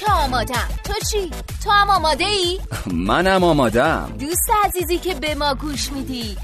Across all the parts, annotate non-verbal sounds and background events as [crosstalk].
که آمادم تو چی؟ تو هم آماده ای؟ منم آمادم دوست عزیزی که به ما گوش میدی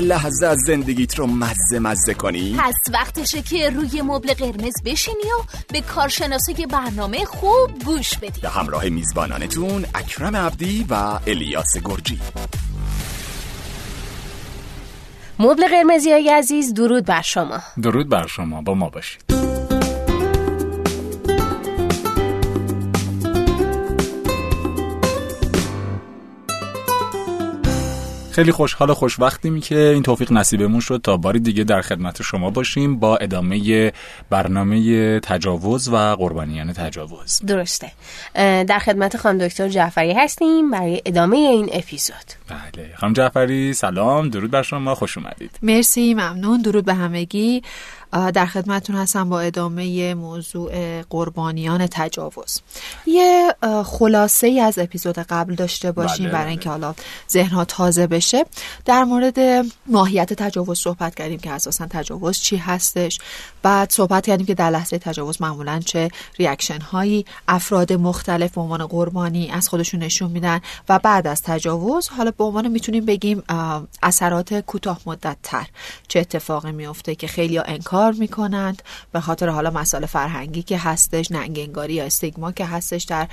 لحظه از زندگیت رو مزه مزه کنی؟ پس وقتشه که روی مبل قرمز بشینی و به کارشناسای برنامه خوب گوش بدی. به همراه میزبانانتون اکرم عبدی و الیاس گرجی. مبل قرمزی های عزیز درود بر شما. درود بر شما. با ما باشید. خیلی خوشحال و خوشوقتیم که این توفیق نصیبمون شد تا باری دیگه در خدمت شما باشیم با ادامه برنامه تجاوز و قربانیان تجاوز. درسته. در خدمت خانم دکتر جعفری هستیم برای ادامه این اپیزود. بله. خانم جعفری سلام. درود بر شما. خوش اومدید. مرسی. ممنون. درود به همگی. در خدمتتون هستم با ادامه موضوع قربانیان تجاوز. یه خلاصه ای از اپیزود قبل داشته باشیم بله، برای بله. اینکه حالا ذهنها تازه بشه. در مورد ماهیت تجاوز صحبت کردیم که اساسا تجاوز چی هستش. بعد صحبت کردیم که در لحظه تجاوز معمولا چه ریاکشن هایی افراد مختلف به عنوان قربانی از خودشون نشون میدن و بعد از تجاوز حالا به عنوان می‌تونیم بگیم اثرات کوتاه مدت تر چه اتفاقی میفته که خیلی انکار می‌کنند به خاطر حالا مسائل فرهنگی که هستش ننگ انگاری یا استیگما که هستش در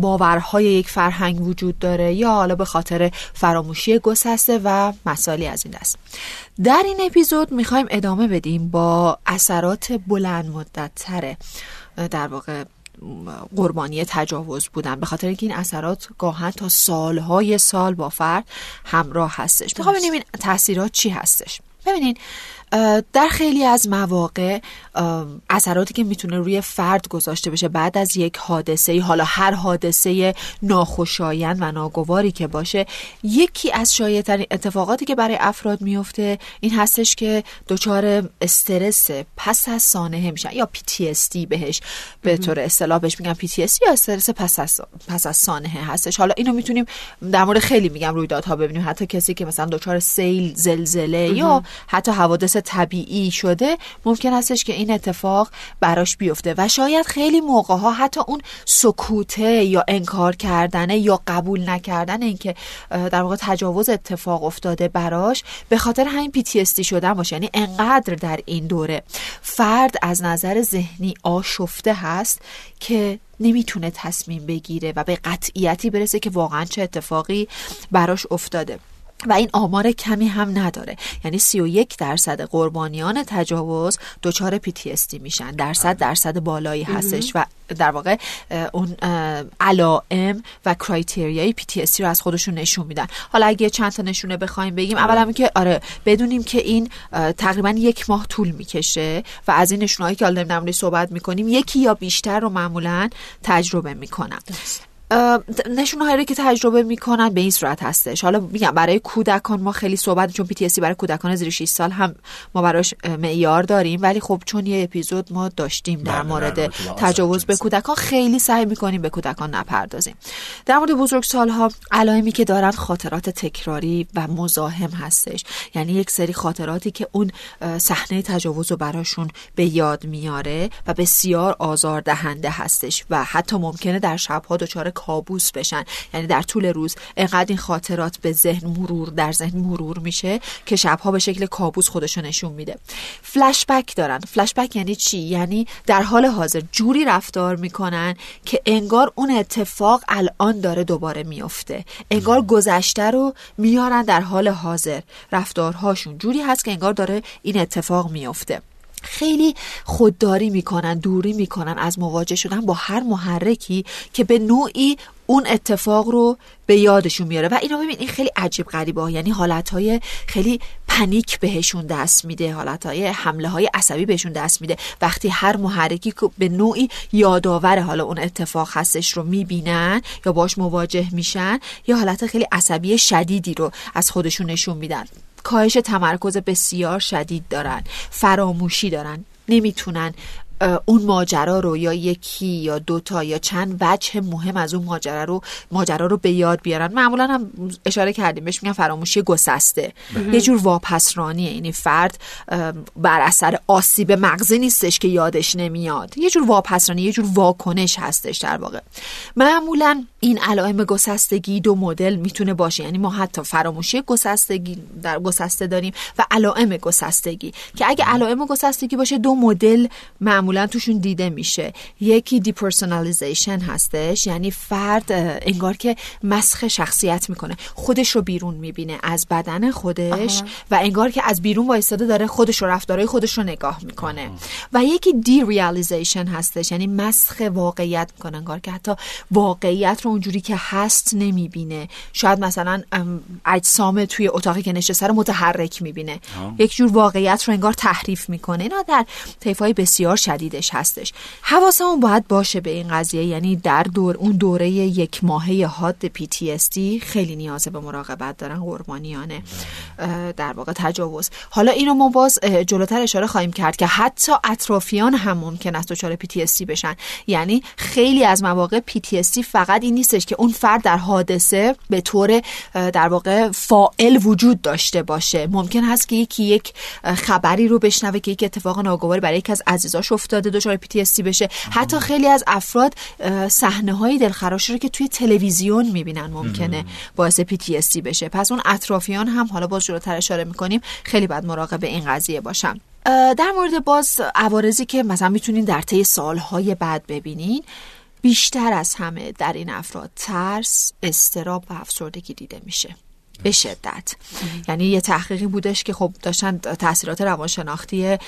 باورهای یک فرهنگ وجود داره یا حالا به خاطر فراموشی گسسته و مسائلی از این دست. در این اپیزود می‌خوایم ادامه بدیم با اثرات بلند مدت تره. در واقع قربانی تجاوز بودن. به خاطر اینکه این اثرات گاهن تا سالهای سال با فرد همراه هستش. می‌خوام ببینیم این تاثیرات چی هستش. ببینین در خیلی از مواقع اثراتی که می‌تونه روی فرد گذاشته بشه بعد از یک حادثه حالا هر حادثه ناخوشایند و ناگواری که باشه یکی از شایعترین اتفاقاتی که برای افراد میفته این هستش که دچار استرس پس از سانحه میشن یا PTSD بهش به طور اصطلاح بهش میگن PTSD یا استرس پس از پس از سانحه هستش. حالا اینو می‌تونیم در مورد خیلی میگم رویدادها ببینیم. حتی کسی که مثلا دچار سیل زلزله یا حتی حوادث طبیعی شده ممکن هستش که این اتفاق براش بیفته و شاید خیلی موقع ها حتی اون سکوته یا انکار کردنه یا قبول نکردن اینکه در واقع تجاوز اتفاق افتاده براش به خاطر همین PTSD شدن باشه. یعنی انقدر در این دوره فرد از نظر ذهنی آشفته هست که نمی‌تونه تصمیم بگیره و به قطعیتی برسه که واقعا چه اتفاقی براش افتاده. و این آمار کمی هم نداره. یعنی 31 درصد قربانیان تجاوز دچار PTSD میشن. درصد درصد بالایی هستش و در واقع اون علائم و کرایتریای PTSD رو از خودشون نشون میدن. حالا اگه چند تا نشونه بخوایم بگیم اول هم که آره بدونیم که این تقریبا یک ماه طول می‌کشه و از این نشونهایی که حالا صحبت می‌کنیم یکی یا بیشتر رو معمولا تجربه می‌کنن. نشونه هایی که تجربه می‌کنن به این صورت هستش. حالا میگم برای کودکان ما خیلی صحبت چون PTSD برای کودکان زیر 6 سال هم ما براش معیار داریم ولی خب چون یه اپیزود ما داشتیم در بله، مورد تجاوز به. کودکان خیلی سعی می‌کنیم به کودکان نپردازیم. در مورد بزرگ سالها علائمی که دارن خاطرات تکراری و مزاحم هستش. یعنی یک سری خاطراتی که اون صحنه تجاوز رو براشون به یاد میاره و بسیار آزار دهنده هستش و حتی ممکنه در شبها دچار کابوس بشن. یعنی در طول روز انقدر این خاطرات به ذهن مرور در ذهن مرور میشه که شبها به شکل کابوس خودشو نشون میده. فلش بک دارن. فلش بک یعنی چی؟ یعنی در حال حاضر جوری رفتار می‌کنن که انگار اون اتفاق الان داره دوباره میفته انگار گذشته رو میارن در حال حاضر. رفتارهاشون جوری هست که انگار داره این اتفاق میفته خیلی خودداری می‌کنن دوری می‌کنن از مواجه شدن با هر محرکی که به نوعی اون اتفاق رو به یادشون میاره. و اینا ببین این خیلی عجیب غریبه ها. یعنی حالتهای خیلی پنیک بهشون دست میده حالتهای حمله های عصبی بهشون دست میده. وقتی هر محرکی که به نوعی یادآور حالا اون اتفاق هستش رو می‌بینن یا باش مواجه میشن یا حالت خیلی عصبی شدیدی رو از خودشون نشون میدن. کاهش تمرکز بسیار شدید دارن فراموشی دارن نمی‌تونن اون ماجرا رو یا یکی یا دوتا یا چند وجه مهم از اون ماجرا رو ماجرا رو به یاد بیارن. معمولا هم اشاره کردیم بهش میگن فراموشی گسسته. یه جور واپسرانیه. یعنی فرد بر اثر آسیب مغزی نیستش که یادش نمیاد. یه جور واپسرانی یه جور واکنش هستش در واقع. معمولا این علائم گسستگی دو مدل می‌تونه باشه. یعنی ما حتی فراموشی گسستگی در گسسته داریم و علائم گسستگی. که اگه علائم گسستگی باشه دو مدل معمولا توشون دیده میشه. یکی depersonalization هستش یعنی فرد انگار که مسخ شخصیت می‌کنه. خودش رو بیرون می‌بینه از بدن خودش و انگار که از بیرون وایستاده داره خودش رو رفتارهای خودش رو نگاه می‌کنه. و یکی دی ریالیزیشن هستش یعنی مسخ واقعیت می‌کنه. انگار که حتی واقعیت رو اونجوری که هست نمی‌بینه. شاید مثلا اجسام توی اتاقی که نشسته رو متحرک می‌بینه. یک جور واقعیت رو انگار تحریف می‌کنه. اینا در طیفای بسیار شدیدش هستش. حواسمون باید باشه به این قضیه یعنی در دور اون دوره یک ماهه حاد PTSD خیلی نیاز به مراقبت دارن قربانیان در واقع تجاوز. حالا اینو ما باز جلوتر اشاره خواهیم کرد که حتی اطرافیان هم ممکن است دچار PTSD بشن. یعنی خیلی از مواقع PTSD فقط این نیستش که اون فرد در حادثه به طور در واقع فائل وجود داشته باشه. ممکن هست که یکی یک خبری رو بشنوه که یک اتفاق ناگواری برای یکی از عزیزاش افتاده دچار PTSD بشه. حتی خیلی از افراد صحنه های دلخراشی رو که توی تلویزیون می‌بینن ممکنه باعث PTSD بشه. پس اون اطرافیان هم حالا باز جلوتر اشاره می‌کنیم خیلی باید مراقب این قضیه باشن. در مورد باز عوارضی که مثلا می‌تونین در طی سالهای بعد ببینین بیشتر از همه در این افراد ترس، استراب و افسردگی دیده میشه. به شدت. یعنی یه تحقیقی بودش که خب داشتن تاثیرات روانشناختی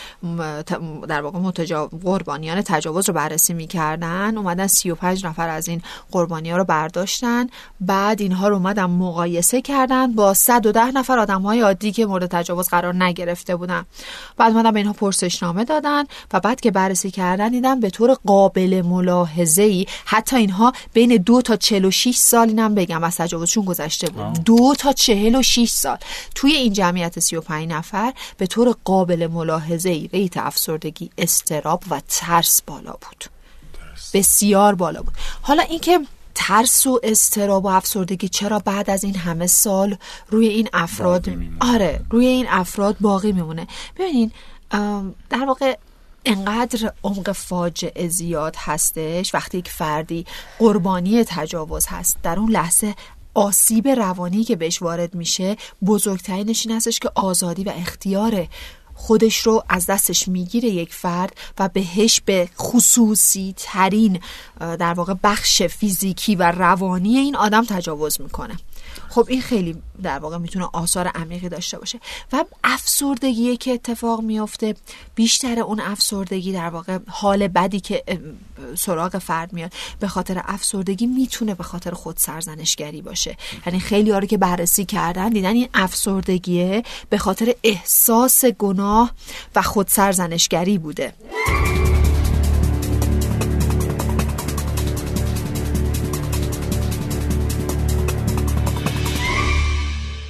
در واقع متجا... قربانیان تجاوز رو بررسی می‌کردن. اومدن 35 نفر از این قربانی ها رو برداشتن. بعد اینها رو اومدن مقایسه کردن با 110 نفر آدم های عادی که مورد تجاوز قرار نگرفته بودن. بعد اومدن به اینها پرسشنامه دادن و بعد که بررسی کردن دیدن به طور قابل ملاحظه ای حتی اینها بین دو تا 46 سال اینم بگم از تجاوزشون گذشته بود. دو تا 46 سال. توی این جمعیت 35 نفر به طور قابل ملاحظه ای ریت افسردگی استراب و ترس بالا بود. بسیار بالا بود. حالا اینکه ترس و استراب و افسردگی چرا بعد از این همه سال روی این افراد آره روی این افراد باقی میمونه. ببینین در واقع انقدر عمق فاجعه زیاد هستش وقتی یک فردی قربانی تجاوز هست در اون لحظه آسیب روانی که بهش وارد میشه بزرگترینش این هستش که آزادی و اختیار خودش رو از دستش می‌گیره یک فرد و بهش به خصوصی ترین در واقع بخش فیزیکی و روانی این آدم تجاوز می‌کنه. خب این خیلی در واقع می‌تونه آثار عمیقی داشته باشه و افسردگی که اتفاق میافته بیشتر اون افسردگی در واقع حال بدی که سراغ فرد میاد به خاطر افسردگی می‌تونه به خاطر خود سرزنشگری باشه. یعنی خیلی رو که بررسی کردن دیدن این افسردگیه به خاطر احساس گناه و خود سرزنشگری بوده.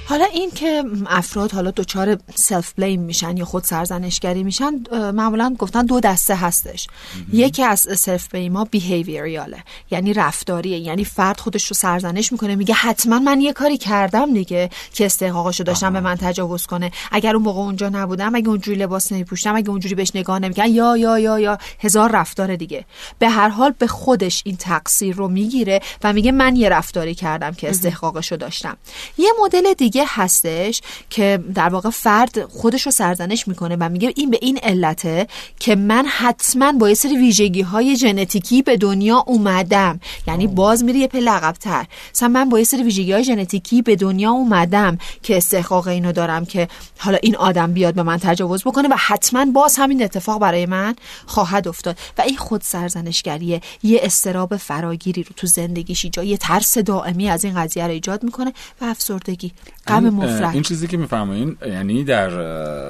حالا این که افراد حالا دچار self-blame میشن یا خود سرزنشگری میشن معمولا گفتن دو دسته هستش. یکی از self-blame ها behavioral ه یعنی رفتاریه یعنی فرد خودش رو سرزنش می‌کنه میگه حتما من یه کاری کردم دیگه که استحقاقشو داشتم به من تجاوز کنه. اگر اون موقع اونجا نبودم اگه اونجوری لباس نمی‌پوشیدم اگه اونجوری بهش نگاه نمی‌کنم یا یا یا یا هزار رفتار دیگه. به هر حال به خودش این تقصیر رو می‌گیره و میگه من یه رفتاری کردم که استحقاقشو داشتم. یه مدل دیگه دیگه هستش که در واقع فرد خودش رو سرزنش می‌کنه و میگه این به این علته که من حتما با یه سری ویژگی های ژنتیکی به دنیا اومدم. یعنی باز میره یه پله عقب‌تر. مثلا من با یه سری ویژگی های ژنتیکی به دنیا اومدم که استحقاق اینو دارم که حالا این آدم بیاد به من تجاوز بکنه و حتما باز همین اتفاق برای من خواهد افتاد. و این خود سرزنشگریه. یه استراب فراگیری رو تو زندگیش ایجاد یه ترس دائمی از این قضیه رو ایجاد می‌کنه و افسردگی. غم این- مفرط این چیزی که میفرمایین یعنی در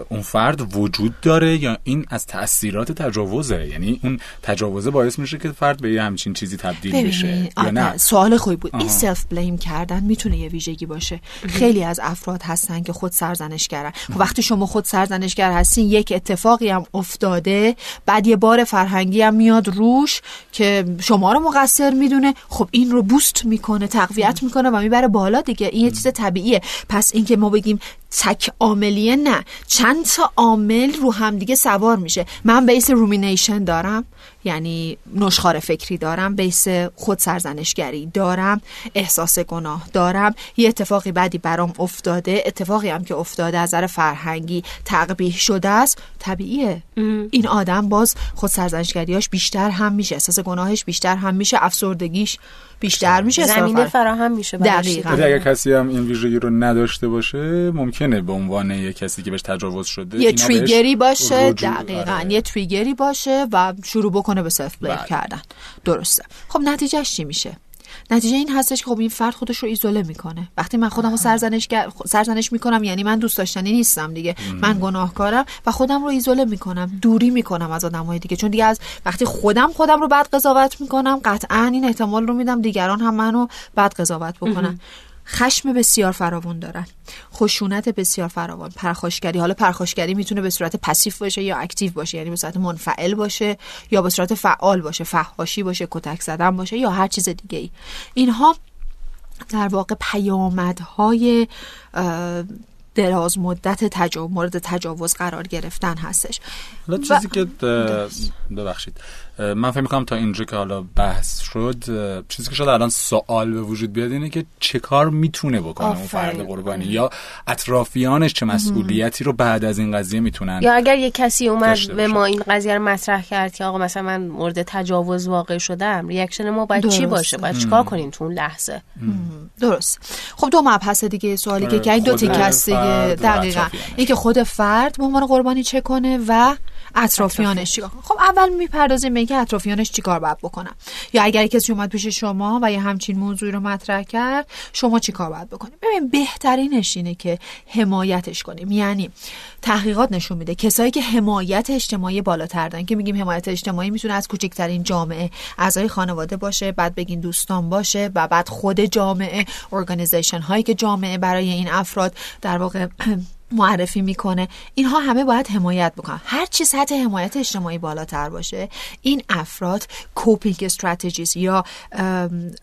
اون فرد وجود داره یا این از تاثیرات تجاوزه؟ یعنی اون تجاوزه باعث میشه که فرد به یه همچین چیزی تبدیل بشه یا آره، نه؟ سوال خوبی بود. این. سلف بلیم کردن می‌تونه یه ویژگی باشه. خیلی از افراد هستن که خود سرزنشگرن. خب وقتی شما خود سرزنشگر هستین یک اتفاقی هم افتاده بعد یه بار فرهنگی هم میاد روش که شما رو مقصر می‌دونه. خب این رو بوست می‌کنه تقویت می‌کنه و می‌بره بالا دیگه. این یه چیز طبیعیه. پس اینکه ما بگیم تک عاملیه نه. چند تا عامل رو هم دیگه سوار میشه. من بیس رومینیشن دارم. یعنی نشخار فکری دارم. بیس خود سرزنشگری دارم. احساس گناه دارم. یه اتفاقی بعدی برام افتاده. اتفاقی هم که افتاده از نظر فرهنگی تقبیح شده است. طبیعیه. این آدم باز خود سرزنشگریاش بیشتر هم میشه. احساس گناهش بیشتر هم میشه. افسردگیش بیشتر میشه. زمینه فراهم میشه دقیقاً. اگر کسی هم این ویژگی رو نداشته باشه ممکنه به عنوان یه کسی که بهش تجاوز شده یه تریگری باشه دقیقا. آره. یه تریگری باشه و شروع بکنه به سلف بلیم. کردن. درسته. خب نتیجهش چی میشه؟ نتیجه این هستش که خب این فرد خودش رو ایزوله می‌کنه. وقتی من خودم رو سرزنش, گر- سرزنش می‌کنم یعنی من دوست داشتنی نیستم دیگه. من گناهکارم و خودم رو ایزوله می‌کنم دوری می‌کنم از آدمای دیگه. چون دیگه از وقتی خودم خودم رو بد قضاوت می‌کنم قطعا این احتمال رو میدم دیگران هم منو بد قضاوت بکنن. خشم بسیار فراوان دارن. خشونت بسیار فراوان. پرخاشگری. حالا پرخاشگری می‌تونه به صورت پسیو باشه یا اکتیو باشه یعنی به صورت منفعل باشه یا به صورت فعال باشه فحاشی باشه کتک زدن باشه یا هر چیز دیگه ای اینها در واقع پیامدهای دراز مدت تجا... مورد تجاوز قرار گرفتن هستش. حالا و- چیزی که [clears throat] اه، ببخشید. من فکر می‌کنم تا اینجا که حالا بحث شد چیزی که شاید الان سوال به وجود بیاد اینه که چه کار می‌تونه بکنه اون. فرد قربانی؟ یا اطرافیانش چه مسئولیتی رو بعد از این قضیه می‌تونن یا اگر یه کسی اومد به. ما این قضیه رو مطرح کرد که آقا مثلا من مورد تجاوز واقع شدم ریاکشن ما باید چی درسته. باشه؟ باید چیکار کنیم تو اون لحظه؟ درست. خب دو مبحث دیگه سوالی که آره، دو تیکه دیگه دقیقا. اطرافیانش. این که خود فرد به عنوان قربانی چه کنه و اطرافیانش چیکار. خب اول می‌پردازیم به اینکه اطرافیانش چیکار باید بکنن. یا اگر کسی اومد پیش شما و یه همچین موضوعی رو مطرح کرد شما چیکار باید بکنیم ببین بهترینش اینه که حمایتش کنیم. یعنی تحقیقات نشون میده. کسایی که حمایت اجتماعی بالاتر دارن که میگیم حمایت اجتماعی می‌تونه از کوچکترین جامعه اعضای خانواده باشه بعد بگین دوستان باشه و بعد خود جامعه ارگانیزیشن هایی که جامعه برای این افراد در واقع [clears throat] معرفی می‌کنه. اینها همه باید حمایت بکنن. هر چی سطح حمایت اجتماعی بالاتر باشه این افراد کوپینگ استراتژیز یا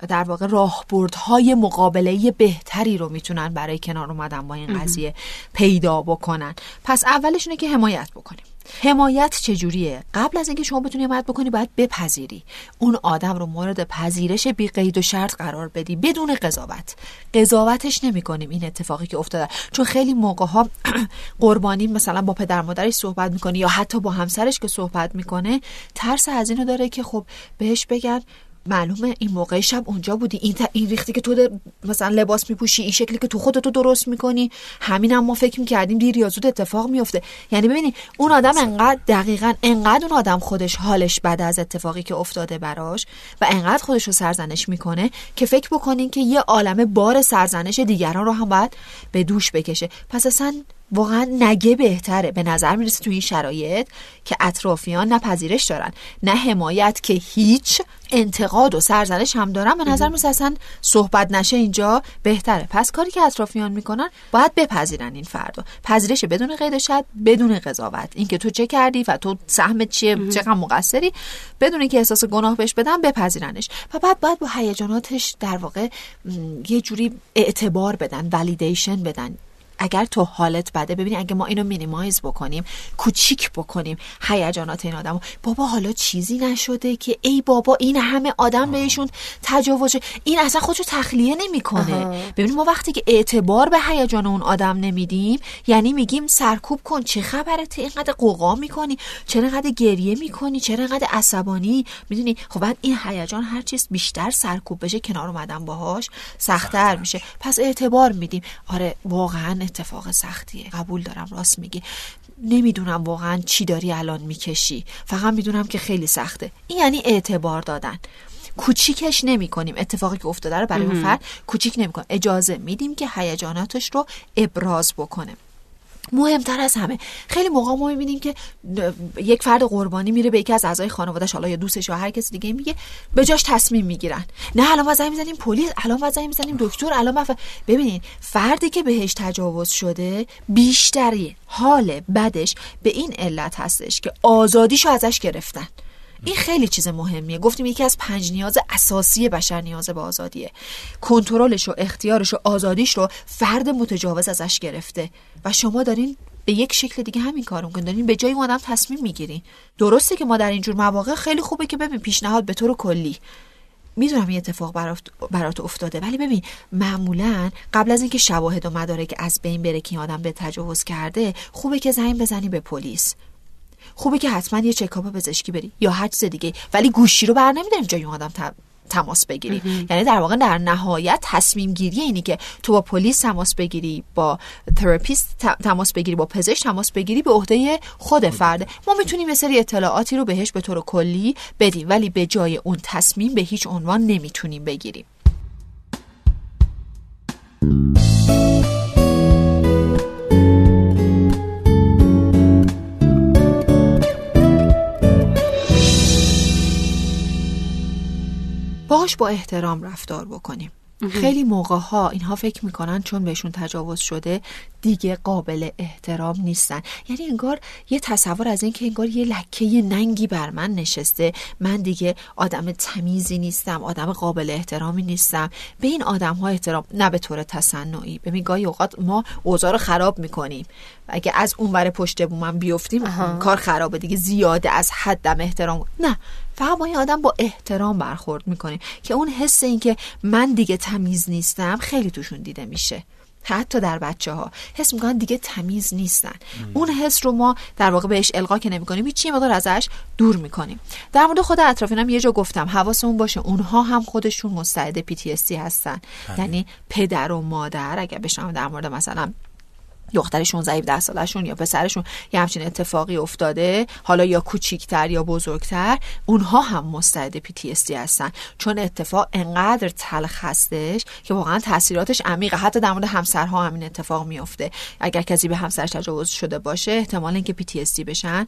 در واقع راهبردهای مقابله بهتری رو می‌تونن برای کنار اومدن با این قضیه پیدا بکنن. پس اولش اینه که حمایت بکنیم. حمایت چجوریه؟ قبل از اینکه شما بتونی حمایت بکنی باید بپذیری. اون آدم رو مورد پذیرش بی قید و شرط قرار بدی بدون قضاوت. قضاوتش نمی کنیم این اتفاقی که افتاده. چون خیلی موقع ها [clears throat] قربانی مثلا با پدر مادرش صحبت می‌کنه یا حتی با همسرش که صحبت می‌کنه ترس از اینو داره که خب بهش بگن معلومه این موقع شب اونجا بودی. این, ت- این ریختی که تو در- مثلا لباس میپوشی این شکلی که تو خودتو درست می‌کنی. همین هم ما فکر می‌کردیم دیر یا زود اتفاق میفته یعنی ببینی اون آدم انقدر دقیقا انقدر اون آدم خودش حالش بد از اتفاقی که افتاده براش و انقدر خودش رو سرزنش می‌کنه که فکر بکنین که یه عالمه بار سرزنش دیگران رو هم باید به دوش بکشه. پس اصلا واقعا نگه بهتره. به نظر می‌رسه تو این شرایط که اطرافیان نه پذیرش دارن نه حمایت که هیچ انتقاد و سرزنش هم دارن. به نظر می‌رسه اصلا صحبت نشه اینجا بهتره. پس کاری که اطرافیان می‌کنن باید بپذیرن این فردو پذیرش بدون قید شد بدون قضاوت. اینکه تو چه کردی و تو سهمت چیه چقدر مقصری بدون اینکه احساس گناه بهش بدن بپذیرنش. و بعد باید با هیجاناتش در واقع یه جوری اعتبار بدن ولیدیشن بدن. اگر تو حالت بده ببینی اگه ما اینو مینیمایز بکنیم کوچیک بکنیم هیجانات این آدمو. بابا حالا چیزی نشده که ای بابا این همه آدم بهشون تجاوز. این اصلا خودشو تخلیه نمی‌کنه. ببینید ما وقتی که اعتبار به هیجان اون آدم نمیدیم یعنی میگیم سرکوب کن چه خبرته اینقدر قوقا می‌کنی چرا اینقدر گریه می‌کنی چرا اینقدر عصبانی؟ می‌دونی؟ خب بعد این هیجان هر چیز بیشتر سرکوب بشه کنار اومدن باهاش سختتر میشه. پس اعتبار میدیم. آره واقعا اتفاق سختیه. قبول دارم راست میگی. نمی‌دونم واقعا چی داری الان می‌کشی. فقط می‌دونم که خیلی سخته. این یعنی اعتبار دادن. کوچیکش نمی کنیم اتفاقی که افتاده رو برای اون فرد کوچیک نمی کنیم اجازه میدیم که هیجاناتش رو ابراز بکنه. مهمتر از همه. خیلی موقع ما می‌بینیم که یک فرد قربانی میره به یکی از اعضای خانوادهش حالا یا دوستش یا هر کسی دیگه میگه به جاش تصمیم می‌گیرن. نه الان واسه می‌زنیم پلیس الان واسه می‌زنیم دکتر الان مف... ببینید فردی که بهش تجاوز شده بیشتری حال بدش به این علت هستش که آزادیشو ازش گرفتن. این خیلی چیز مهمیه. گفتیم یکی از پنج نیاز اساسی بشر نیاز به آزادیه. کنترلش و اختیارش و آزادیش رو فرد متجاوز ازش گرفته. و شما دارین به یک شکل دیگه همین کار می‌کنین. دارین به جای اون آدم تصمیم می‌گیرین. درسته که ما در اینجور مواقع خیلی خوبه که ببین پیشنهاد به طور کلی. می‌دونم این اتفاق برات افتاده. ولی ببین معمولا قبل از اینکه شواهد و مدارک از بین بره که آدم به تجاوز کرده خوبه که زنگ بزنی به پلیس. خوبه که حتما یه چکاپ پزشکی بری یا هر چیز دیگه. ولی گوشی رو بر نمیداریم جای اون آدم تماس بگیری یعنی در واقع در نهایت تصمیم گیری اینی که تو با پلیس تماس بگیری با تراپیست تماس بگیری با پزشک تماس بگیری به عهده خود فرده ما می‌تونیم یه سری اطلاعاتی رو بهش به طور کلی بدیم ولی به جای اون تصمیم به هیچ عنوان نمی‌تونیم بگیریم. باش با احترام رفتار بکنیم. خیلی موقع ها اینها فکر می‌کنن چون بهشون تجاوز شده دیگه قابل احترام نیستن. یعنی انگار یه تصور از اینکه انگار یه لکه ننگی بر من نشسته. من دیگه آدم تمیزی نیستم آدم قابل احترامی نیستم. به این آدم ها احترام نه به طور تصنعی. ببین گاهی اوقات ما اوضاع رو خراب می‌کنیم. و اگه از اون ور پشت بومم بیفتیم کار خرابه دیگه زیاده از حدم احترام. نه. فقط با این آدم با احترام برخورد می‌کنیم که اون حس این که من دیگه تمیز نیستم خیلی توشون دیده میشه. حتی در بچه ها حس می‌کنن دیگه تمیز نیستن. اون حس رو ما در واقع بهش القا که نمی‌کنیم هیچ مقدار ازش دور می‌کنیم. در مورد خود اطرافینم یه جا گفتم حواسمون باشه اونها هم خودشون مستعد PTSD هستن. بله. یعنی پدر و مادر اگر بشم در مورد مثلا دختر 16 17 سالشون یا پسرشون یه همچین اتفاقی افتاده حالا یا کوچیکتر یا بزرگتر اونها هم مستعد PTSD هستن. چون اتفاق انقدر تلخ هستش که واقعا تاثیراتش عمیقه. حتی در مورد همسرها همین اتفاق میفته اگر کسی به همسرش تجاوز شده باشه احتمال اینکه PTSD بشن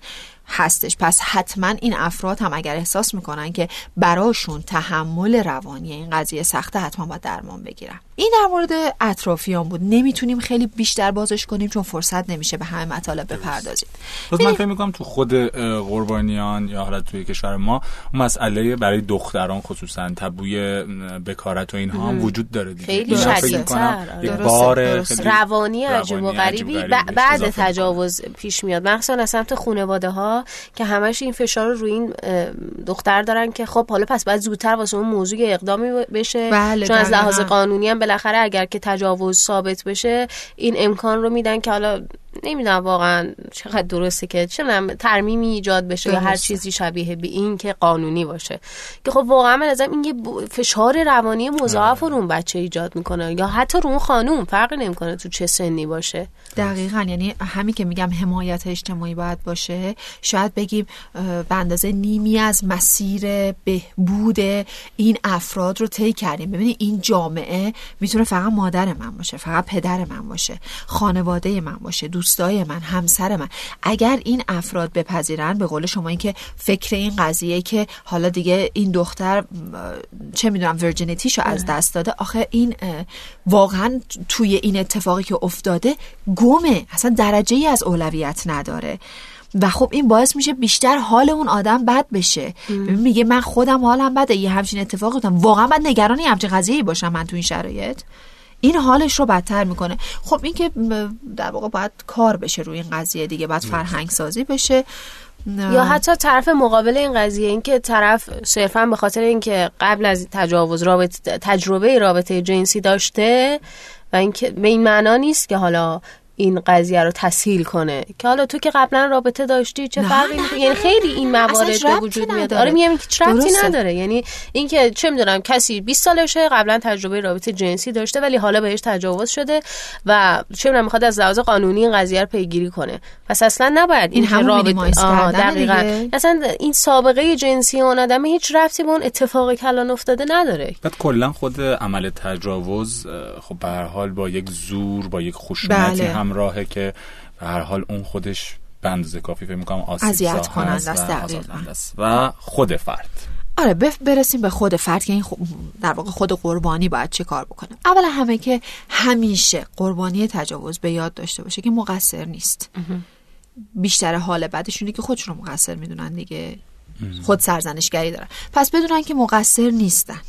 هستش. پس حتما این افراد هم اگر احساس می‌کنن که براشون تحمل روانی این قضیه سخته حتما باید درمان بگیرن. این در مورد اطرافیان بود. نمی‌تونیم خیلی بیشتر بازش کنیم چون فرصت نمیشه به همه مطالب بپردازیم. من فکر می‌کنم تو خود قربانیان یا حالا توی کشور ما اون مسئله برای دختران خصوصا تبوی بکارت و اینها هم وجود داره دیگه. خیلی شدیدتر. بار روانی عجیب و غریبی. بعد تجاوز پیش میاد. مخصوصا از سمت خانواده ها که همش این فشار رو روی این دختر دارن که خب حالا پس باید زودتر واسه اون موضوع اقدامی بشه. بله چون از لحاظ قانونی هم بالاخره اگر که تجاوز ثابت بشه این امکان رو میدن که حالا نمی‌دونم واقعا چقدر درسته که چنم ترمیمی ایجاد بشه یا هر چیزی شبیه به این که قانونی باشه. که خب واقعا من ازم این یه فشار روانی مضاعف رو اون بچه ایجاد می‌کنه یا حتی رو اون خانوم فرقی نمی‌کنه تو چه سنی باشه. دقیقا یعنی همین که میگم حمایت اجتماعی باید باشه. شاید بگیم به اندازه نیمی از مسیر بهبود این افراد رو طی کردیم. ببینید این جامعه می‌تونه فقط مادر من باشه فقط پدر من باشه خانواده من باشه دوستای من همسر من. اگر این افراد بپذیرن به قول شما این که فکر این قضیه که حالا دیگه این دختر چه می‌دونم ورجینیتیشو از بله. دست داده آخه این واقعا توی این اتفاقی که افتاده گمه. اصلا درجه ای از اولویت نداره. و خب این باعث میشه بیشتر حال اون آدم بد بشه. میگه من خودم حالم بده. یه همچین اتفاقی واقعا بعد نگرانی همچین قضیه باشم من تو این شرایط. این حالش رو بدتر می‌کنه. خب این که در واقع باید کار بشه روی این قضیه دیگه باید فرهنگ سازی بشه. یا حتی طرف مقابل این قضیه اینکه طرف صرفا به خاطر اینکه قبل از تجاوز رابطه تجربه رابطه جنسی داشته و اینکه به این معنا نیست که حالا این قضیه رو تسهیل کنه. که حالا تو که قبلا رابطه داشتی چه فرقی یعنی خیلی این موارد به وجود میاد. آره میگم که ربطی نداره. یعنی اینکه چه می‌دونم کسی 20 سالشه قبلا تجربه رابطه جنسی داشته ولی حالا بهش تجاوز شده و چه می‌دونم می‌خواد از لحاظ قانونی این قضیه رو پیگیری کنه. پس اصلا نباید این همون رابطه آه دقیقاً. اصلا این سابقه جنسی اون آدم هیچ ربطی به اون اتفاقی که الان افتاده نداره. بعد کلا خود عمل تجاوز خب به هر حال با یک زور با یک خشونتی بله. همراهه که به هر حال اون خودش به اندازه کافی فکر می‌کنم آسیب کننده است و خود فرد. آره برسیم به خود فرد که این در واقع خود قربانی باید چه کار بکنه. اول همه که همیشه قربانی تجاوز به یاد داشته باشه که مقصر نیست. بیشتر حال بعدشونه که خودشون رو مقصر می‌دونن دیگه. خود سرزنشگری دارن. پس بدونن که مقصر نیستن.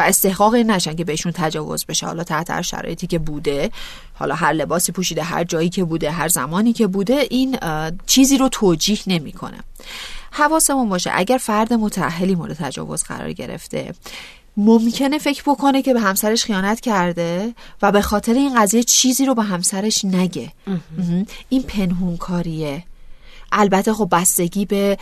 و استحقاق این نشن که بهشون تجاوز بشه. حالا تحت هر شرایطی که بوده حالا هر لباسی پوشیده هر جایی که بوده هر زمانی که بوده این چیزی رو توجیه نمی‌کنه. حواسمون باشه اگر فرد متأهلی مورد تجاوز قرار گرفته ممکنه فکر بکنه که به همسرش خیانت کرده و به خاطر این قضیه چیزی رو به همسرش نگه. این پنهون کاریه البته خب بستگی به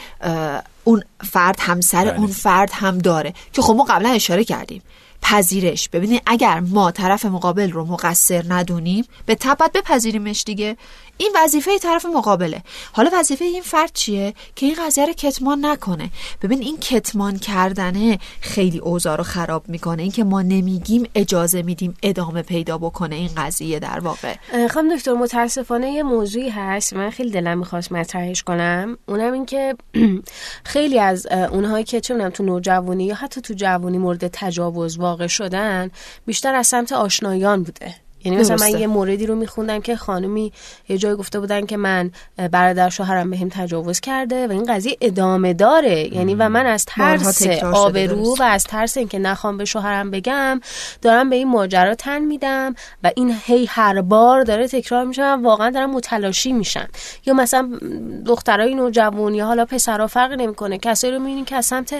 اون فرد همسر بله. اون فرد هم داره که خب ما قبلا اشاره کردیم. پذیرش. ببینید اگر ما طرف مقابل رو مقصر ندونیم به تبت بپذیریمش دیگه. این وظیفه طرف مقابله. حالا وظیفه این فرد چیه؟ که این قضیه رو کتمان نکنه. ببین این کتمان کردنه خیلی اوضاع رو خراب می‌کنه. اینکه ما نمیگیم اجازه میدیم ادامه پیدا بکنه این قضیه در واقع. خانم دکتر متاسفانه یه موضوعی هست. من خیلی دلم می‌خواست مطرحش کنم. اونم این که [clears throat] خیلی از اونهایی که چه تو نوجوانی یا حتی تو جوانی مورد تجاوز واقع شدن بیشتر از سمت آشنایان بوده. یعنی مثلا من یه موردی رو میخوندم که خانمی یه جای گفته بودن که من برادر شوهرم بهم تجاوز کرده و این قضیه ادامه داره. یعنی و من از ترس آبرو و از ترس اینکه نخوام به شوهرم بگم دارم به این ماجرا تن میدم و این هی هر بار داره تکرار میشه و واقعا دارم متلاشی میشن. یا مثلا دخترای نوجوانی حالا پسرها فرق نمی‌کنه. کسایی رو می‌بینین که از سمت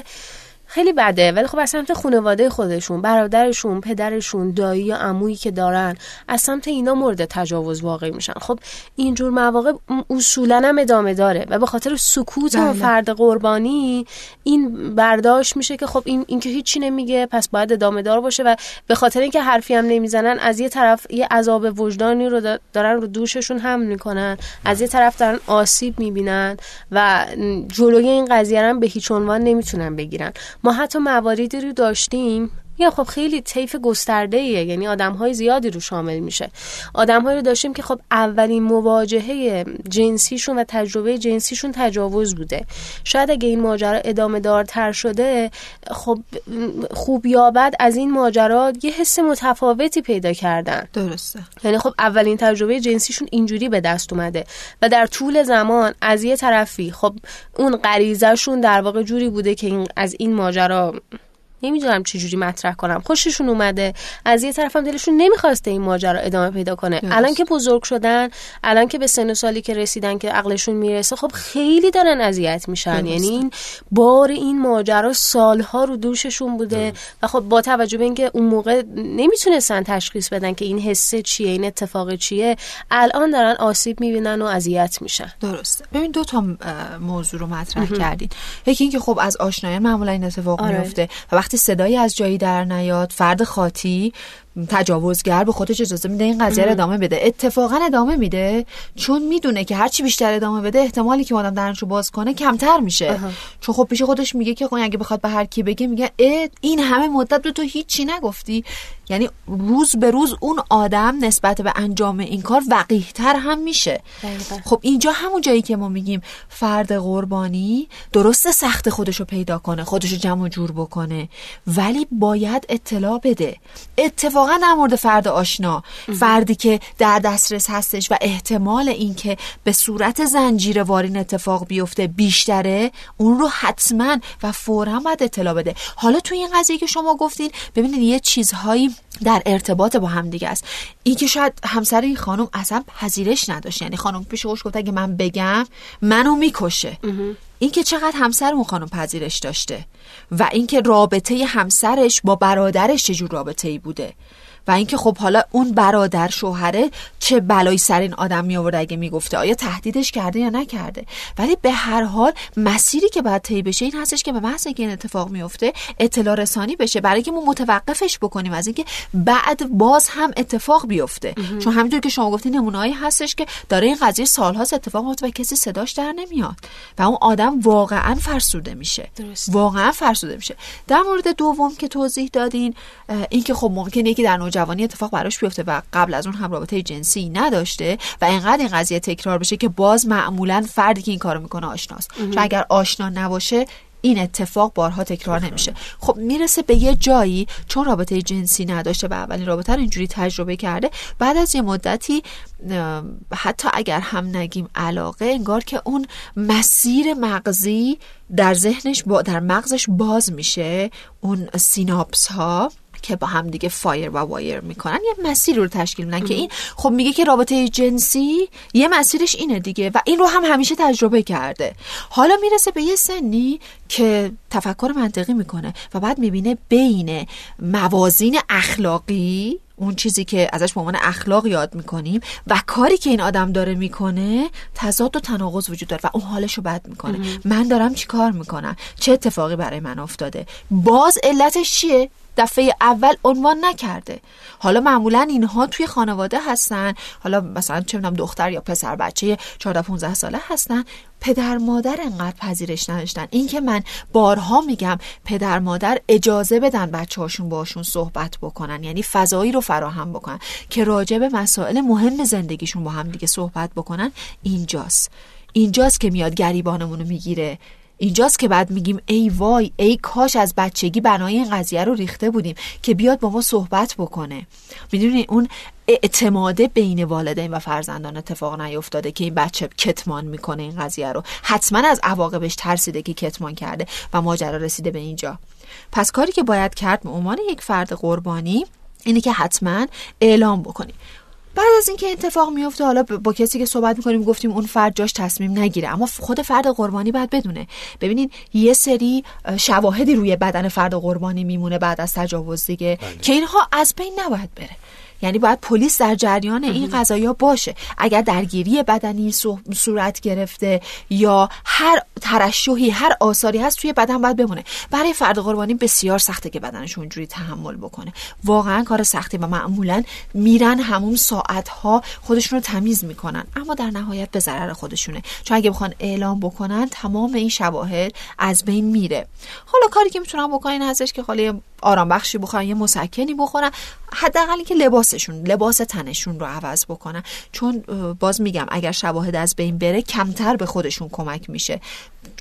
خیلی بده ولی خب از سمت خانواده خودشون برادرشون پدرشون دایی یا عمویی که دارن از سمت اینا مورد تجاوز واقع میشن خب اینجور مواقع اصولا هم ادامه داره و به خاطر سکوت بله. فرد قربانی این برداشت میشه که خب این این که هیچی نمیگه پس باید ادامه دار باشه و به خاطر اینکه حرفی هم نمی‌زنن از یه طرف یه عذاب وجدانی رو دارن رو دوششون هم می‌کنن از یه طرف دارن آسیب می‌بینن و جلوی این قضیه هم به هیچ عنوان نمی‌تونن بگیرن ما حتی مواردی رو داشتیم. یا خب خیلی طیف گسترده ایه یعنی آدم های زیادی رو شامل میشه. آدم رو داشتیم که خب اولین مواجهه جنسیشون و تجربه جنسیشون تجاوز بوده. شاید اگه این ماجرا ادامه دارتر شده خب خوب یا بد از این ماجرا یه حس متفاوتی پیدا کردن. درسته. یعنی خب اولین تجربه جنسیشون اینجوری به دست اومده و در طول زمان از یه طرفی خب اون غریزهشون در واقع جوری بوده که این از این ماجرا نمی‌دونم چجوری مطرح کنم. خوششون اومده. از یه طرفم دلشون نمی‌خواسته این ماجرا ادامه پیدا کنه. الان که بزرگ شدن الان که به سن و سالی که رسیدن که عقلشون می‌رسه خب خیلی دارن اذیت میشن. یعنی این بار این ماجرا سالها رو دوششون بوده و خب با توجه به اینکه اون موقع نمی‌تونستن تشخیص بدن که این حسه چیه این اتفاق چیه الان دارن آسیب می‌بینن و اذیت میشن. درسته. ببین دو تا موضوع رو مطرح کردین. یکی اینکه خب از آشنایان معمولا این اتفاق آره. میفته و وقتی صدایی از جایی در نیاد فرد خاطی تجاوزگر به خودش اجازه میده این قضیه رو ادامه بده. اتفاقا ادامه میده. چون می‌دونه که هرچی بیشتر ادامه بده احتمالی که آدم درنشو باز کنه کمتر میشه. چون خب پیش خودش میگه که خب اگه بخواد به هر کی بگه میگه این همه مدت به تو هیچی نگفتی. یعنی روز به روز اون آدم نسبت به انجام این کار وقیهتر هم میشه. خب اینجا همون جایی که ما میگیم فرد قربانی درست سخت خودشو پیدا کنه خودشو جمع جور بکنه. ولی باید اطلاع بده. اتفاقا در مورد فرد آشنا. فردی که در دسترس هستش و احتمال اینکه به صورت زنجیره وارین اتفاق بیفته بیشتره اون رو حتما و فورا باید اطلاع بده. حالا تو این قضیه که شما گفتین ببینید یه چیزهایی در ارتباط با هم دیگه است. این که شاید همسر این خانم اصلا پذیرش نداشت. یعنی خانم پیش خوش گفت اگه من بگم منو می‌کشه. این که چقدر همسر اون خانم پذیرش داشته و اینکه رابطه همسرش با برادرش چجور رابطه ای بوده. و اینکه خب حالا اون برادر شوهره چه بلایی سر این آدم می آورده اگه می‌گفته؟ آیا تهدیدش کرده یا نکرده؟ ولی به هر حال مسیری که باید طی بشه این هستش که به محض اینکه این اتفاق میفته اطلاع رسانی بشه برای اینکه ما متوقفش بکنیم از اینکه بعد باز هم اتفاق بیفته. چون همینطور که شما گفتین نمونه‌ای هستش که داره این قضیه سالهاست اتفاق میفته و کسی صداش در نمیاد و اون آدم واقعا فرسوده میشه. درست. واقعا فرسوده میشه. در مورد دوم که توضیح دادین اینکه خب ممکنه یکی در نوجوانی اتفاق براش بیفته و قبل از اون هم رابطه جنسی نداشته و اینقدر این قضیه تکرار بشه که باز معمولا فردی که این کارو می‌کنه آشناست. چون اگر آشنا نباشه این اتفاق بارها تکرار نمیشه. خب می‌رسه به یه جایی چون رابطه جنسی نداشته و اولین رابطه رو اینجوری تجربه کرده بعد از یه مدتی حتی اگر هم نگیم علاقه انگار که اون مسیر مغزی در ذهنش با در مغزش باز میشه. اون سیناپس ها که با هم دیگه fire و wire می‌کنن. یه مسیر رو تشکیل میدن که این خب میگه که رابطه جنسی یه مسیرش اینه دیگه و این رو هم همیشه تجربه کرده. حالا می‌رسه به یه سنی که تفکر منطقی می‌کنه و بعد می‌بینه بین موازین اخلاقی اون چیزی که ازش به عنوان اخلاق یاد می‌کنیم و کاری که این آدم داره می‌کنه تضاد و تناقض وجود داره و اون حالش رو بد می‌کنه. من دارم چی کار می‌کنم؟ چه اتفاقی برای من افتاده؟ باز علتش چیه؟ دفعه اول عنوان نکرده. حالا معمولا اینها توی خانواده هستن. حالا مثلا چه می‌دونم دختر یا پسر بچه 14 15 ساله هستن. پدر مادر انقدر پذیرش نداشتن. این که من بارها میگم پدر مادر اجازه بدن بچه هاشون باشون صحبت بکنن. یعنی فضایی رو فراهم بکنن که راجع به مسائل مهم زندگیشون با هم دیگه صحبت بکنن. اینجاست. اینجاست که میاد گریبانمون رو می‌گیره. اینجاست که بعد میگیم ای وای ای کاش از بچگی بنای این قضیه رو ریخته بودیم که بیاد با ما صحبت بکنه. می‌دونین اون اعتماده بین والدین و فرزندان اتفاق نیفتاده که این بچه کتمان می‌کنه این قضیه رو. حتما از عواقبش ترسیده که کتمان کرده و ماجرا رسیده به اینجا. پس کاری که باید کرد به عنوان یک فرد قربانی اینه که حتما اعلام بکنیم. بعد از اینکه اتفاق میفته حالا با کسی که صحبت می‌کنیم گفتیم اون فرد جاش تصمیم نگیره. اما خود فرد قربانی باید بدونه. ببینین یه سری شواهدی روی بدن فرد قربانی میمونه بعد از تجاوز دیگه که اینها از بین نباید بره. یعنی باید پلیس در جریان این قضایا باشه. اگر درگیری بدنی صورت گرفته یا هر ترشحی هر آثاری هست توی بدن باید بمونه. برای فرد قربانی بسیار سخته که بدنش اونجوری تحمل بکنه. واقعا کار سختی و معمولا میرن همون ساعتها خودشون رو تمیز می‌کنن. اما در نهایت به ضرر خودشونه. چون اگه بخوان اعلام بکنن تمام این شواهد از بین میره. حالا کاری که می‌تونن بکنن هستش که خاله آرام بخشی بخورن یه مسکنی بخورن حداقل که لباسشون لباس تنشون رو عوض بکنن. چون باز میگم اگر شواهد از بین بره کمتر به خودشون کمک میشه.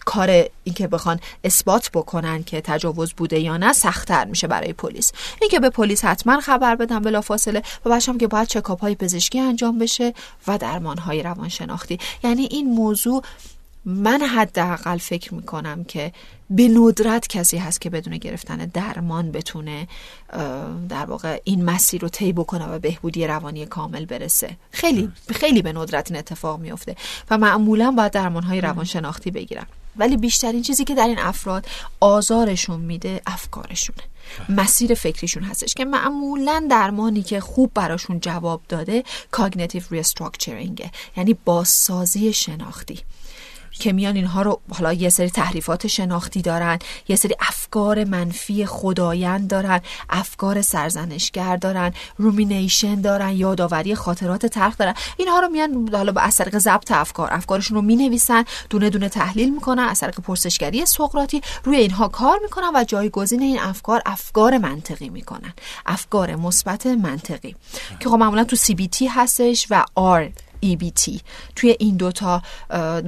کار اینکه بخوان اثبات بکنن که تجاوز بوده یا نه سختتر میشه برای پلیس. اینکه به پلیس حتما خبر بدن بلافاصله. و بچه‌ام که باید چکاپ های پزشکی انجام بشه و درمان های روانشناختی. یعنی این موضوع من حداقل فکر می‌کنم که به ندرت کسی هست که بدون گرفتن درمان بتونه در واقع این مسیر رو طی بکنه و بهبودی روانی کامل برسه. خیلی خیلی به ندرت این اتفاق میفته و معمولا باید درمان های روانشناختی بگیرن. ولی بیشترین چیزی که در این افراد آزارشون میده افکارشونه. مسیر فکریشون هستش که معمولا درمانی که خوب براشون جواب داده cognitive restructuring ه یعنی بازسازی شناختی. که میان اینها رو حالا یه سری تحریفات شناختی دارن یه سری افکار منفی خودآیند دارن افکار سرزنشگر دارن rumination دارن یادآوری خاطرات تلخ دارن. اینها رو میان حالا با طریق ثبت افکار افکارشون رو می‌نویسن دونه دونه تحلیل می‌کنن طریق پرسشگری سقراطی روی اینها کار می‌کنن و جایگزین این افکار افکار منطقی می‌کنن. افکار مثبت منطقی. که خب معمولا تو سی بی تی هستش و آر EBT توی این دوتا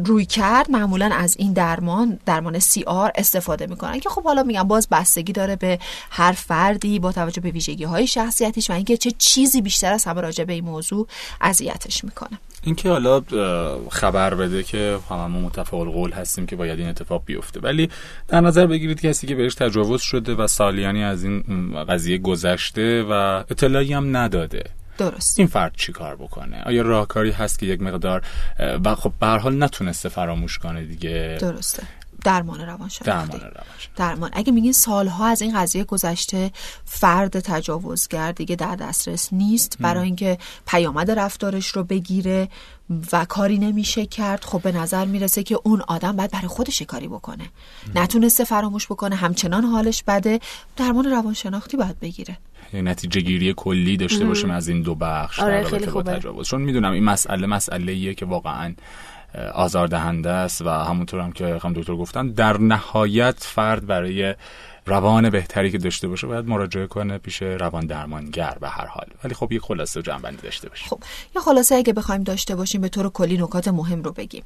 روی کرد معمولا از این درمان درمان CR استفاده می‌کنن که خب حالا میگم باز بستگی داره به هر فردی با توجه به ویژگی های شخصیتیش و اینکه چه چیزی بیشتر از همه راجع به این موضوع اذیتش می‌کنه. اینکه حالا خبر بده که هممون متفق قول هستیم که باید این اتفاق بیفته. ولی در نظر بگیرید کسی که بهش تجاوز شده و سالیانی از این قضیه گذشته و اطلاعی هم نداده. درست. این فرد چی کار بکنه؟ آیا راهکاری هست که یک مقدار و خب به حال نتونسته فراموش کنه دیگه؟ درسته. درمان روانشناختی درمان درمان. اگه میگین سالها از این قضیه گذشته فرد تجاوزگر دیگه در دسترس نیست برای اینکه پیامد رفتارش رو بگیره و کاری نمیشه کرد خب به نظر می‌رسه که اون آدم باید برای خودش کاری بکنه. نتونسته فراموش بکنه همچنان حالش بده. درمان روانشناختی باید بگیره. یه نتیجه گیری کلی داشته باشیم از این دو بخش آره، خیلی خوبه. تجاوز. چون می‌دونم این مسئله مسئله ایه که واقعا آزاردهنده است و همونطور هم که هم دکتر گفتن در نهایت فرد برای روان بهتری که داشته باشه باید مراجعه کنه پیش روان درمانگر به هر حال. ولی خب یه خلاصه جنبندی داشته باشه خب یه خلاصه اگه بخوایم داشته باشیم به طور کلی نکات مهم رو بگیم.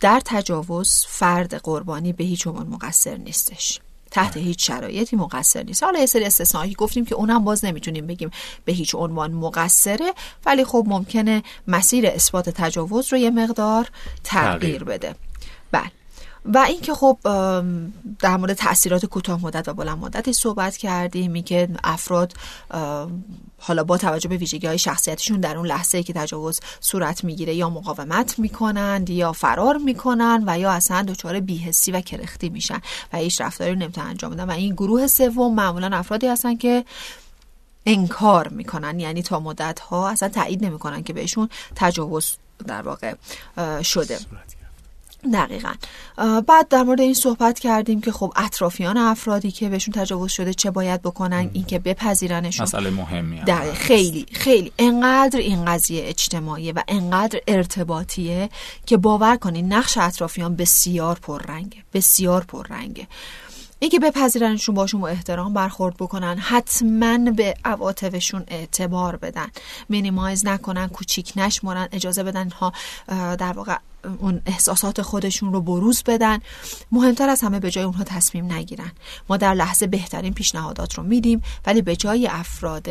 در تجاوز فرد قربانی به هیچ عنوان مقصر نیستش. تحت هیچ شرایطی مقصر نیست حالا یه سری استثنایی گفتیم که اونم باز نمی‌تونیم بگیم به هیچ عنوان مقصره ولی خب ممکنه مسیر اثبات تجاوز رو یه مقدار تغییر. بده و اینکه خب در مورد تاثیرات کوتاه مدت و بلند مدتی صحبت کردیم اینکه افراد حالا با توجه به ویژگی های شخصیتشون در اون لحظه که تجاوز صورت می‌گیره یا مقاومت می‌کنند یا فرار می‌کنن و یا اصلا دچار بیهسی و کرختی میشن و هیچ رفتاری نمی‌تونن انجام بدن. و این گروه سوم معمولا افرادی هستن که انکار می‌کنن. یعنی تا مدت ها اصلا تایید نمی‌کنن که بهشون تجاوز در واقع شده. دقیقا. بعد در مورد این صحبت کردیم که خب اطرافیان افرادی که بهشون تجاوز شده چه باید بکنن اینکه بپذیرنشون. مسئله مهمی هم دقیق هست. خیلی خیلی. انقدر این قضیه اجتماعیه و انقدر ارتباطیه که باور کنین نقش اطرافیان بسیار پررنگه بسیار پررنگه. اینکه بپذیرنشون باشون با احترام برخورد بکنن حتما به عواطفشون اعتبار بدن. مینیمایز نکنن کوچیک نشمرن اجازه بدن ها در واقع اون احساسات خودشون رو بروز بدن. مهمتر از همه به جای اونها تصمیم نگیرن. ما در لحظه بهترین پیشنهادات رو میدیم ولی به جای افراد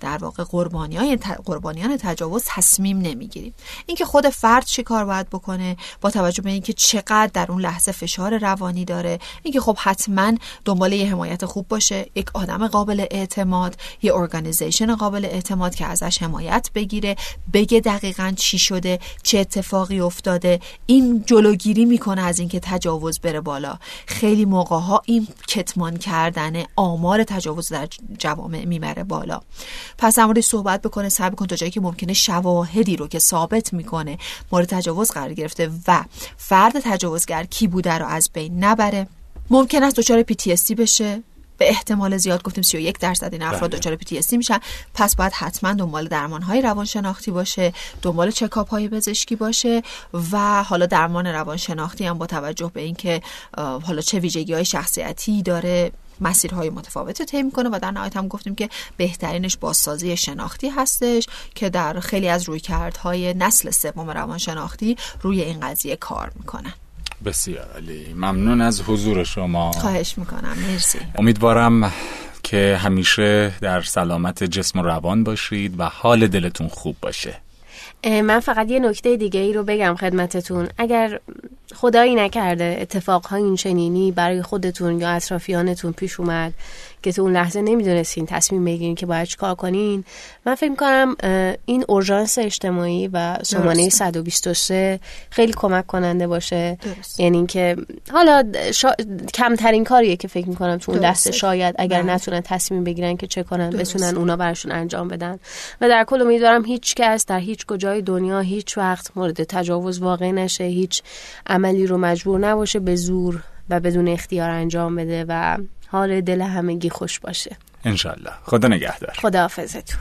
در واقع قربانیان قربانیان تجاوز تصمیم نمی‌گیریم. اینکه خود فرد چه کار باید بکنه با توجه به اینکه چقدر در اون لحظه فشار روانی داره. اینکه خب حتما دنبال یه حمایت خوب باشه یک آدم قابل اعتماد یه ارگانیزیشن قابل اعتماد که ازش حمایت بگیره بگه دقیقا چی شده چه اتفاقی افتاده. این جلوگیری می‌کنه از اینکه تجاوز بره بالا. خیلی موقع ها این کتمان کردن آمار تجاوز در جوامع می‌بره بالا. پس موردش صحبت بکنه سعی کن تا جایی که ممکنه شواهدی رو که ثابت می‌کنه مورد تجاوز قرار گرفته و فرد تجاوزگر کی بوده رو از بین نبره. ممکن است دچار PTSD بشه. به احتمال زیاد گفتیم 31 درصد این افراد بله. دچار PTSD میشن پس باید حتما دنبال درمان های روانشناختی باشه دنبال چکاپ های پزشکی باشه و حالا درمان روانشناختی هم با توجه به اینکه حالا چه ویژگی های شخصیتی داره مسیرهای متفاوت رو طی می‌کنه و در نهایت هم گفتیم که بهترینش بازسازی شناختی هستش که در خیلی از رویکردهای نسل سوم روانشناختی روی این قضیه کار می‌کنن بسیار عالی. ممنون از حضور شما. خواهش می‌کنم. مرسی. امیدوارم که همیشه در سلامت جسم و روان باشید و حال دلتون خوب باشه. من فقط یه نکته دیگه ای رو بگم خدمتتون. اگر خدایی نکرده اتفاقهای این چنینی برای خودتون یا اطرافیانتون پیش اومد که تو اون لحظه نمی‌دونستین تصمیم بگیرین که باید چیکار کنین من فکر کنم این اورژانس اجتماعی و سامانه درسته. 123 خیلی کمک کننده باشه درست. یعنی اینکه حالا شا... کمترین کاریه که فکر می‌کنم تو اون. لحظه شاید اگر بله. نتونن تصمیم بگیرن که چه کنن. بتونن اونا براشون انجام بدن و در کل امیدوارم هیچ کس در هیچ کجای دنیا هیچ وقت مورد تجاوز واقع نشه هیچ عملی رو مجبور نباشه به زور و بدون اختیار انجام بده و حال دل همگی خوش باشه. انشالله خدا نگهدار. خداحافظتون.